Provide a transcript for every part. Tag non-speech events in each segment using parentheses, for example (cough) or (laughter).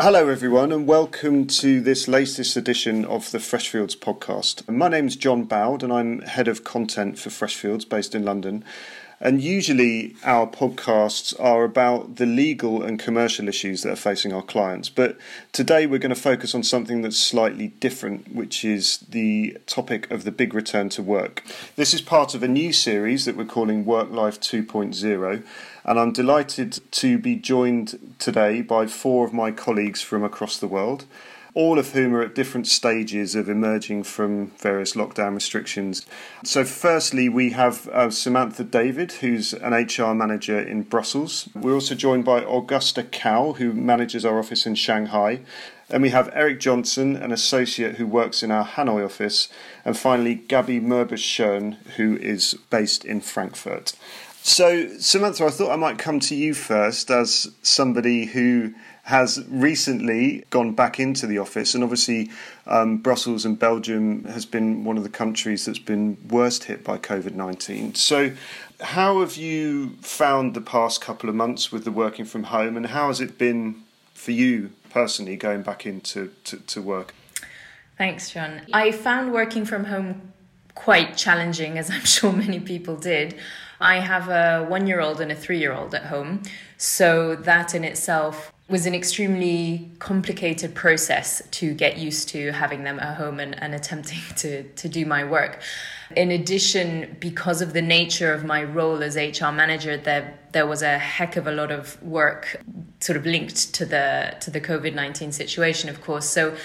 Hello, everyone, and welcome to this latest edition of the Freshfields podcast. My name is John Bowd, and I'm head of content for Freshfields based in London. And usually, our podcasts are about the legal and commercial issues that are facing our clients. But today, we're going to focus on something that's slightly different, which is the topic of the big return to work. This is part of a new series that we're calling Work Life 2.0 and I'm delighted to be joined today by four of my colleagues from across the world, all of whom are at different stages of emerging from various lockdown restrictions. So, firstly, we have uh, Samantha David, who's an HR manager in Brussels. We're also joined by Augusta Cow, who manages our office in Shanghai. Then we have Eric Johnson, an associate who works in our Hanoi office. And finally, Gabby Merbusch who is based in Frankfurt. So, Samantha, I thought I might come to you first as somebody who has recently gone back into the office, and obviously, um, Brussels and Belgium has been one of the countries that's been worst hit by COVID 19. So, how have you found the past couple of months with the working from home, and how has it been for you personally going back into to, to work? Thanks, John. I found working from home quite challenging, as I'm (laughs) sure many people did. I have a one year old and a three year old at home. So that in itself was an extremely complicated process to get used to having them at home and, and attempting (laughs) to, to do my work. In addition, because of the nature of my role as HR manager, there there was a heck of a lot of work sort of linked to the to the COVID nineteen situation, of course. So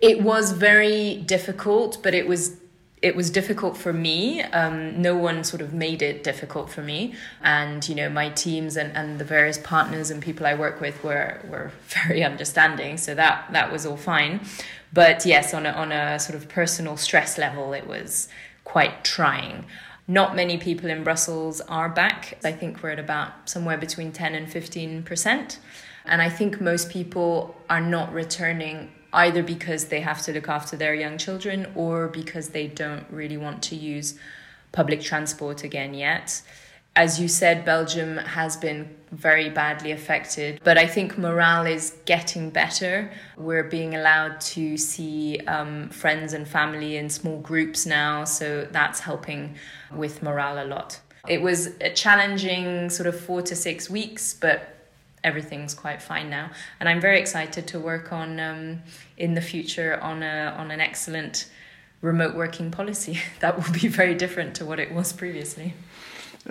it was very difficult, but it was it was difficult for me. Um, no one sort of made it difficult for me. And, you know, my teams and, and the various partners and people I work with were, were (laughs) very understanding. So that, that was all fine. But yes, on a, on a sort of personal stress level, it was quite trying. Not many people in Brussels are back. I think we're at about somewhere between 10 and 15%. And I think most people are not returning either because they have to look after their young children or because they don't really want to use public transport again yet. As you said, Belgium has been very badly affected, but I think morale is getting better. We're being allowed to see um, friends and family in small groups now, so that's helping with morale a lot. It was a challenging sort of four to six weeks, but everything's quite fine now. And I'm very excited to work on um, in the future on a on an excellent remote working policy (laughs) that will be very different to what it was previously.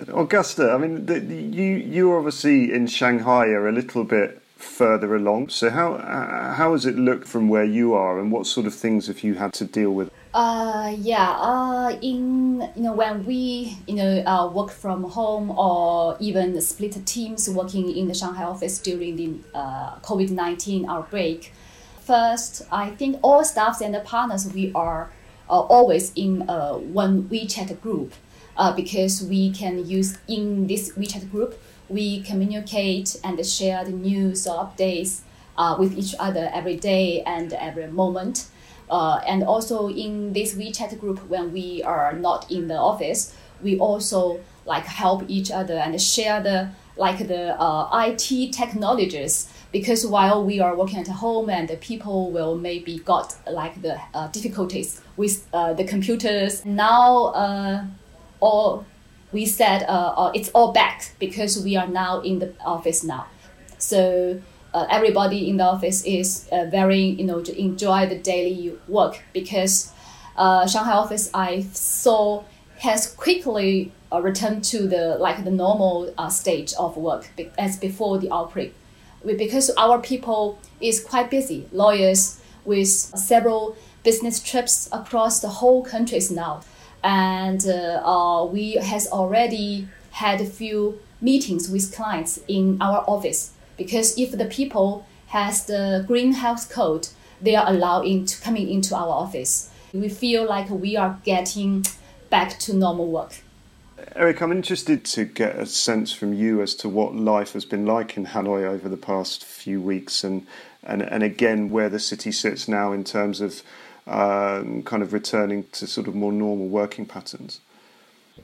Augusta, I mean, the, you you obviously in Shanghai are a little bit further along. So how uh, how has it looked from where you are, and what sort of things have you had to deal with? Uh, yeah. Uh, in you know when we you know uh, work from home or even split teams working in the Shanghai office during the uh, COVID nineteen outbreak. First, I think all staffs and the partners we are uh, always in uh, one WeChat group uh, because we can use in this WeChat group we communicate and share the news or updates uh, with each other every day and every moment. Uh, and also in this WeChat group, when we are not in the office, we also like help each other and share the like the uh, IT technologies because while we are working at home and the people will maybe got like the uh, difficulties with uh, the computers now uh, all we said uh, uh, it's all back because we are now in the office now. So uh, everybody in the office is uh, very you know to enjoy the daily work because uh, Shanghai office I saw has quickly uh, returned to the like the normal uh, stage of work as before the outbreak. Because our people is quite busy lawyers with several business trips across the whole countries now. And uh, uh, we has already had a few meetings with clients in our office because if the people has the green health code, they are allowed into coming into our office. We feel like we are getting back to normal work. Eric, I'm interested to get a sense from you as to what life has been like in Hanoi over the past few weeks, and and, and again where the city sits now in terms of um, kind of returning to sort of more normal working patterns?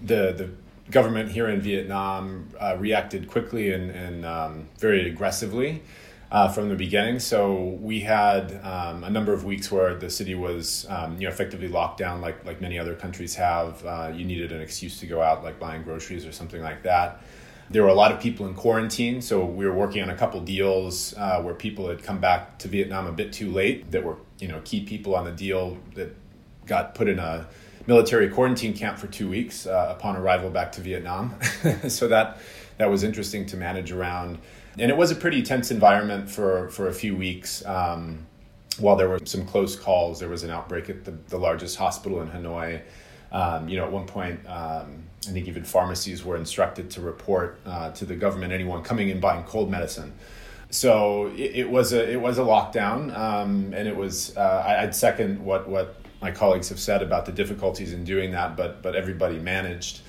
The the government here in Vietnam uh, reacted quickly and, and um, very aggressively. uh, from the beginning. So we had um, a number of weeks where the city was, um, you know, effectively locked down, like like many other countries have. Uh, you needed an excuse to go out, like buying groceries or something like that. There were a lot of people in quarantine, so we were working on a couple deals uh, where people had come back to Vietnam a bit too late. That were, you know, key people on the deal that got put in a military quarantine camp for two weeks uh, upon arrival back to Vietnam. (laughs) so that that was interesting to manage around and it was a pretty tense environment for for a few weeks. Um, while there were some close calls, there was an outbreak at the, the largest hospital in Hanoi. Um, you know, at one point, um, I think even pharmacies were instructed to report uh, to the government anyone coming in buying cold medicine. So it, it was a it was a lockdown, um, and it was uh, I'd second what what my colleagues have said about the difficulties in doing that, but but everybody managed.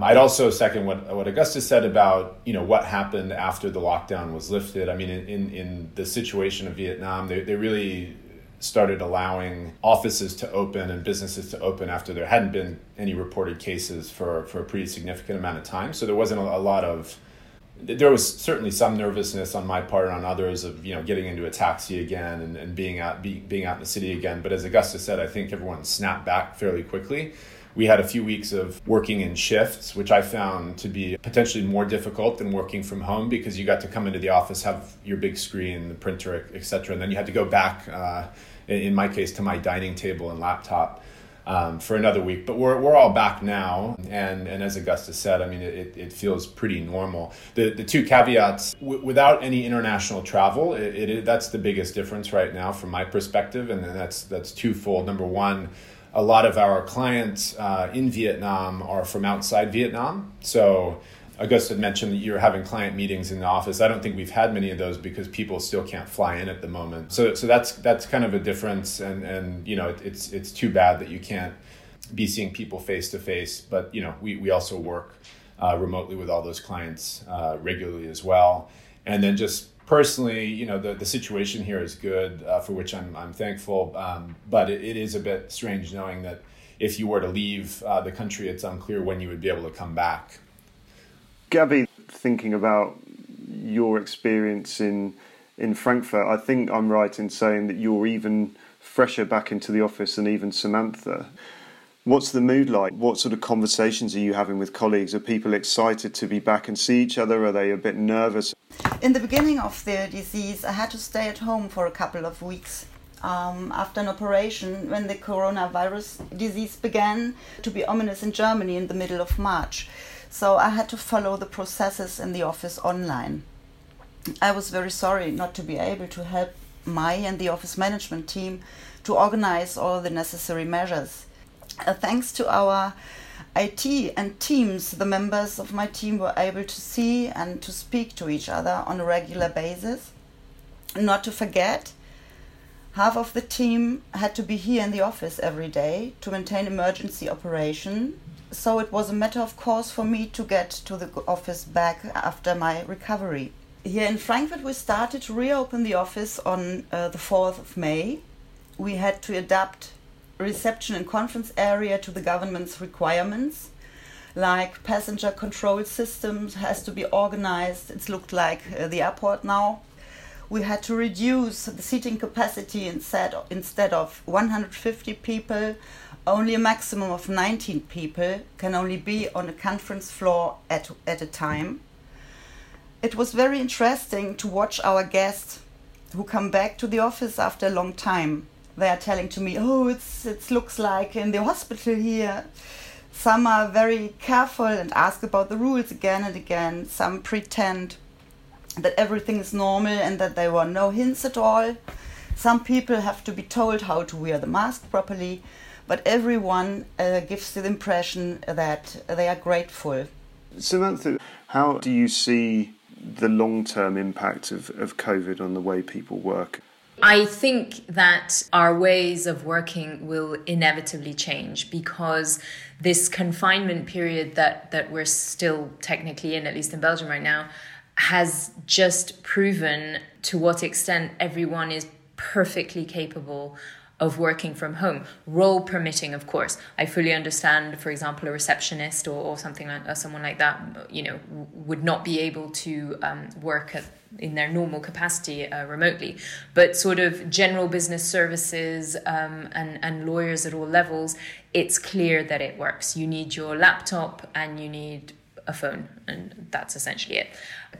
I'd also second what what Augustus said about you know what happened after the lockdown was lifted. I mean, in in, the situation of Vietnam, they they really started allowing offices to open and businesses to open after there hadn't been any reported cases for for a pretty significant amount of time. So there wasn't a, a lot of there was certainly some nervousness on my part and on others of you know getting into a taxi again and, and being out be, being out in the city again. But as Augusta said, I think everyone snapped back fairly quickly we had a few weeks of working in shifts, which I found to be potentially more difficult than working from home because you got to come into the office, have your big screen, the printer, etc., and then you had to go back. Uh, in my case, to my dining table and laptop. Um, for another week. But we're, we're all back now. And, and as Augusta said, I mean, it, it feels pretty normal. The, the two caveats w- without any international travel, it, it, that's the biggest difference right now from my perspective. And that's, that's twofold. Number one, a lot of our clients uh, in Vietnam are from outside Vietnam. So Augusta mentioned that you're having client meetings in the office. I don't think we've had many of those because people still can't fly in at the moment. So, so that's that's kind of a difference, and and you know it, it's it's too bad that you can't be seeing people face to face. But you know we we also work uh, remotely with all those clients uh, regularly as well, and then just personally, you know, the, the situation here is good, uh, for which I'm, I'm thankful. Um, but it, it is a bit strange knowing that if you were to leave uh, the country, it's unclear when you would be able to come back. Gabby, thinking about your experience in in Frankfurt, I think I'm right in saying that you're even fresher back into the office than even Samantha. What's the mood like? What sort of conversations are you having with colleagues? Are people excited to be back and see each other? Are they a bit nervous? In the beginning of the disease, I had to stay at home for a couple of weeks. Um, after an operation, when the coronavirus disease began to be ominous in Germany in the middle of March. So I had to follow the processes in the office online. I was very sorry not to be able to help my and the office management team to organize all the necessary measures. Uh, thanks to our IT and Teams, the members of my team were able to see and to speak to each other on a regular basis. Not to forget, half of the team had to be here in the office every day to maintain emergency operation. So it was a matter of course for me to get to the office back after my recovery. Here in Frankfurt, we started to reopen the office on uh, the 4th of May. We had to adapt reception and conference area to the government's requirements like passenger control systems has to be organized it's looked like uh, the airport now we had to reduce the seating capacity instead instead of 150 people only a maximum of 19 people can only be on a conference floor at, at a time it was very interesting to watch our guests who come back to the office after a long time they are telling to me, "Oh, it's it looks like in the hospital here." Some are very careful and ask about the rules again and again. Some pretend that everything is normal and that there were no hints at all. Some people have to be told how to wear the mask properly, but everyone uh, gives the impression that they are grateful. Samantha, how do you see the long term impact of, of COVID on the way people work? I think that our ways of working will inevitably change because this confinement period that, that we're still technically in, at least in Belgium right now, has just proven to what extent everyone is perfectly capable of working from home, role permitting, of course. I fully understand, for example, a receptionist or, or something like or someone like that, you know, would not be able to um, work at, in their normal capacity uh, remotely. But sort of general business services um, and, and lawyers at all levels, it's clear that it works. You need your laptop and you need a phone, and that's essentially it.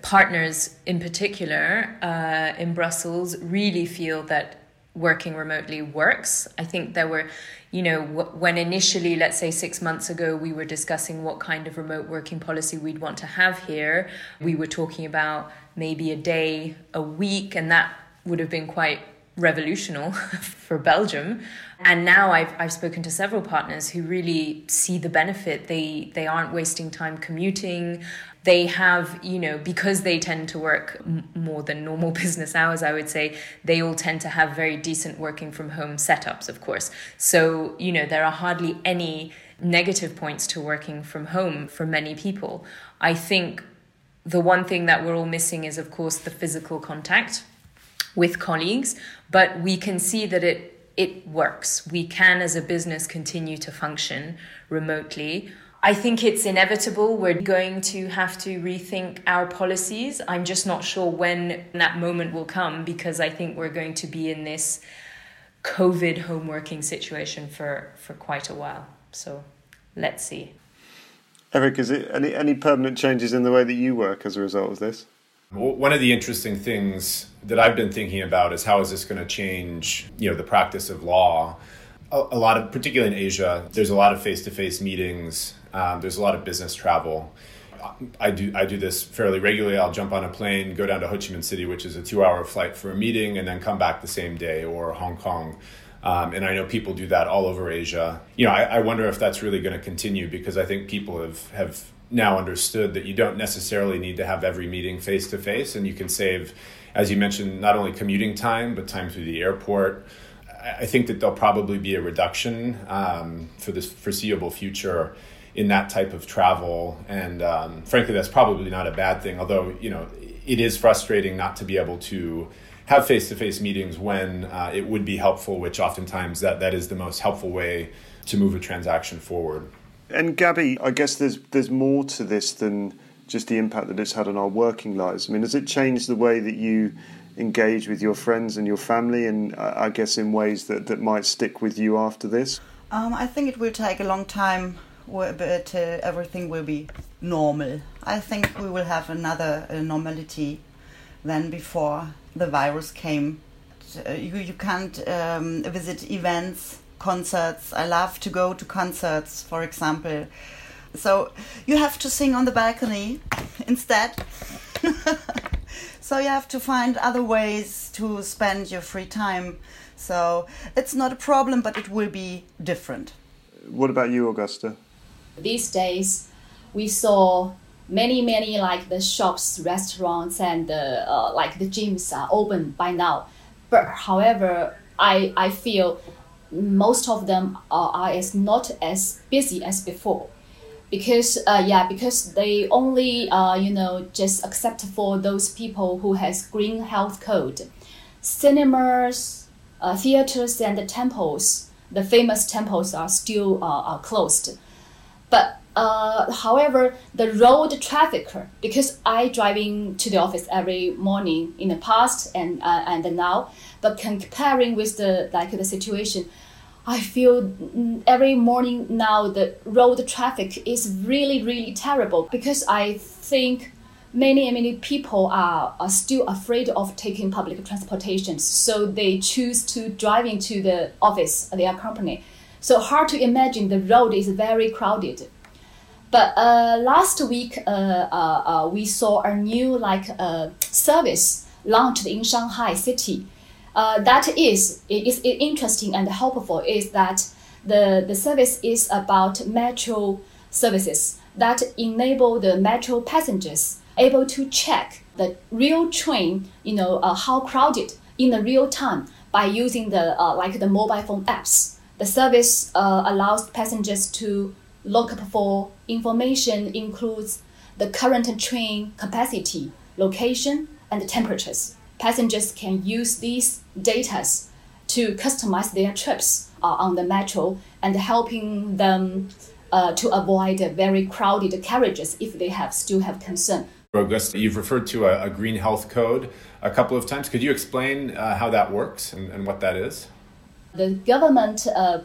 Partners, in particular, uh, in Brussels, really feel that working remotely works. I think there were, you know, when initially, let's say six months ago, we were discussing what kind of remote working policy we'd want to have here, we were talking about maybe a day, a week, and that would have been quite revolutionary (laughs) for Belgium. And now I've, I've spoken to several partners who really see the benefit. They, they aren't wasting time commuting they have, you know, because they tend to work m- more than normal (laughs) business hours, I would say, they all tend to have very decent working from home setups, of course. So, you know, there are hardly any negative points to working from home for many people. I think the one thing that we're all missing is, of course, the physical contact with colleagues, but we can see that it it works. We can, as a business, continue to function remotely. I think it's inevitable. We're going to have to rethink our policies. I'm just not sure when that moment will come because I think we're going to be in this COVID home working situation for, for quite a while. So let's see. Eric, is it any, any permanent changes in the way that you work as a result of this? One of the interesting things that I've been thinking about is how is this going to change, you know, the practice of law. A, lot of, particularly in Asia, there's a lot of face-to-face meetings um, there's a lot of business travel. I do I do this fairly regularly. I'll jump on a plane, go down to Ho Chi Minh City, which is a two-hour flight for a meeting, and then come back the same day, or Hong Kong. Um, and I know people do that all over Asia. You know, I, I wonder if that's really going to continue because I think people have have now understood that you don't necessarily need to have every meeting face to face, and you can save, as you mentioned, not only commuting time but time through the airport. I think that there'll probably be a reduction um, for this foreseeable future in that type of travel. And um, frankly, that's probably not a bad thing. Although you know, it is frustrating not to be able to have face-to-face meetings when uh, it would be helpful. Which oftentimes that that is the most helpful way to move a transaction forward. And Gabby, I guess there's there's more to this than just the impact that it's had on our working lives. I mean, has it changed the way that you engage with your friends and your family, and I guess in ways that, that might stick with you after this? Um, I think it will take a long time but uh, everything will be normal. I think we will have another uh, normality than before the virus came. Uh, you, you can't um, visit events, concerts. I love to go to concerts, for example. So you have to sing on the balcony instead. (laughs) so you have to find other ways to spend your free time. So it's not a problem, but it will be different. What about you, Augusta? these days we saw many many like the shops restaurants and the uh, like the gyms are open by now but however i i feel most of them are, are as not as busy as before. Because uh, yeah because they only uh, you know just accept for those people who has green health code. Cinemas uh, theaters and the temples the famous temples are still uh, are closed. But uh, however, the road traffic, because I driving to the office every morning in the past and uh, and now, but comparing with the like the situation, I feel every morning now the road traffic is really really terrible because I think many many people are, are still afraid of taking public transportation, so they choose to driving to the office their company. So hard to imagine the road is very crowded. But uh, last week, uh, uh, uh, we saw a new like uh, service launched in Shanghai city. Uh, that is is interesting and helpful. Is that the the service is about metro services that enable the metro passengers able to check the real train, you know, how crowded in the real time by using the like the mobile phone apps. The service allows passengers to look for information includes the current train capacity, location, and temperatures. Passengers can use these data to customize their trips uh, on the metro and helping them uh, to avoid very crowded carriages if they have still have concern. Augusta, you've referred to a, a, green health code a couple of times. Could you explain uh, how that works and, and, what that is? The government, uh,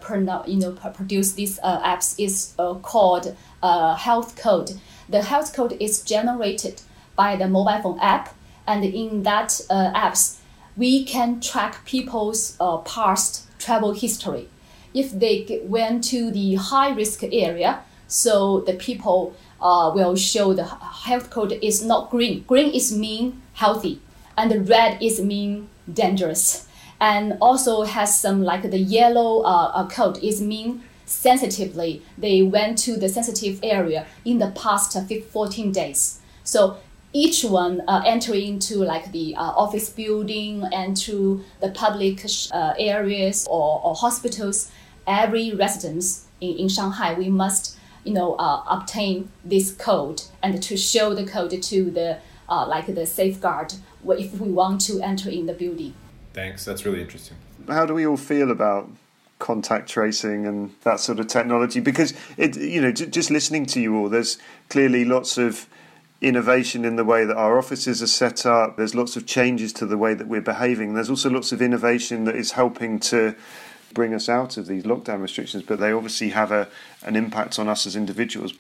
you know, produced these uh, apps is uh, called uh, health code. The health code is generated by the mobile phone app, and in that uh, apps, we can track people's past travel history. If they went to the high risk area, so the people uh, will show the health code is not green. Green is mean healthy, and the red is mean dangerous, and also has some like the yellow uh, uh, code is mean sensitively. They went to the sensitive area in the past 14 days. So each one uh, enter into like the uh, office building and to the public uh, areas or, or hospitals every residence in, in shanghai we must you know, uh, obtain this code and to show the code to the uh, like the safeguard if we want to enter in the building. Thanks, that's really interesting. How do we all feel about contact tracing and that sort of technology? Because it, you know, just listening to you all, there's clearly lots of innovation in the way that our offices are set up. There's lots of changes to the way that we're behaving. There's also lots of innovation that is helping to bring us out of these lockdown restrictions, but they obviously have a, an impact on us as individuals.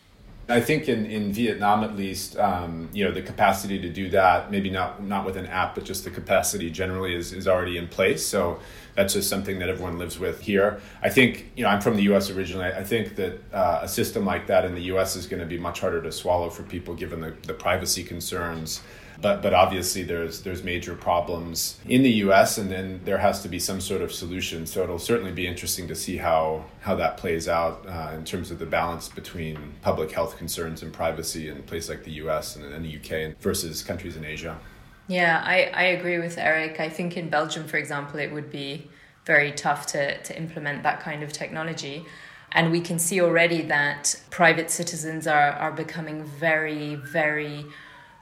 I think in, in Vietnam at least, um, you know, the capacity to do that, maybe not not with an app, but just the capacity generally is, is already in place. So that's just something that everyone lives with here. I think, you know, I'm from the U.S. originally. I think that uh, a system like that in the U.S. is going to be much harder to swallow for people given the, the privacy concerns but but obviously there's there's major problems in the U.S. and then there has to be some sort of solution. So it'll certainly be interesting to see how how that plays out uh, in terms of the balance between public health concerns and privacy in a place like the U.S. and, and the U.K. versus countries in Asia. Yeah, I, I agree with Eric. I think in Belgium, for example, it would be very tough to, to implement that kind of technology. And we can see already that private citizens are, are becoming very, very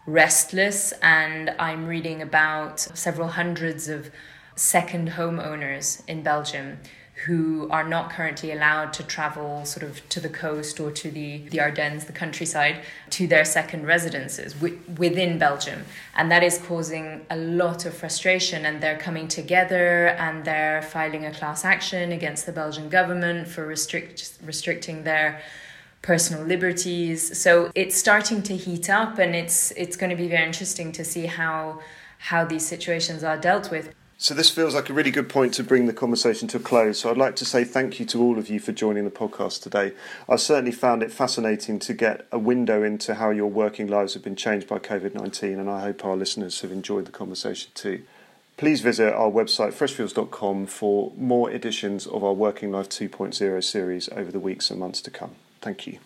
restless, and I'm reading about several hundreds of second homeowners in Belgium who are not currently allowed to travel sort of to the coast or to the, the Ardennes, the countryside, to their second residences w- within Belgium. And that is causing a lot of frustration. And they're coming together and they're filing a class action against the Belgian government for restrict, restricting their personal liberties. So it's starting to heat up, and it's it's going to be very interesting to see how how these situations are dealt with. So this feels like a really good point to bring the conversation to a close. So I'd like to say thank you to all of you for joining the podcast today. I certainly found it fascinating to get a window into how your working lives have been changed by COVID 19, and I hope our listeners have enjoyed the conversation too. Please visit our website freshfields.com for more editions of our Working Life 2.0 series over the weeks and months to come. Thank you.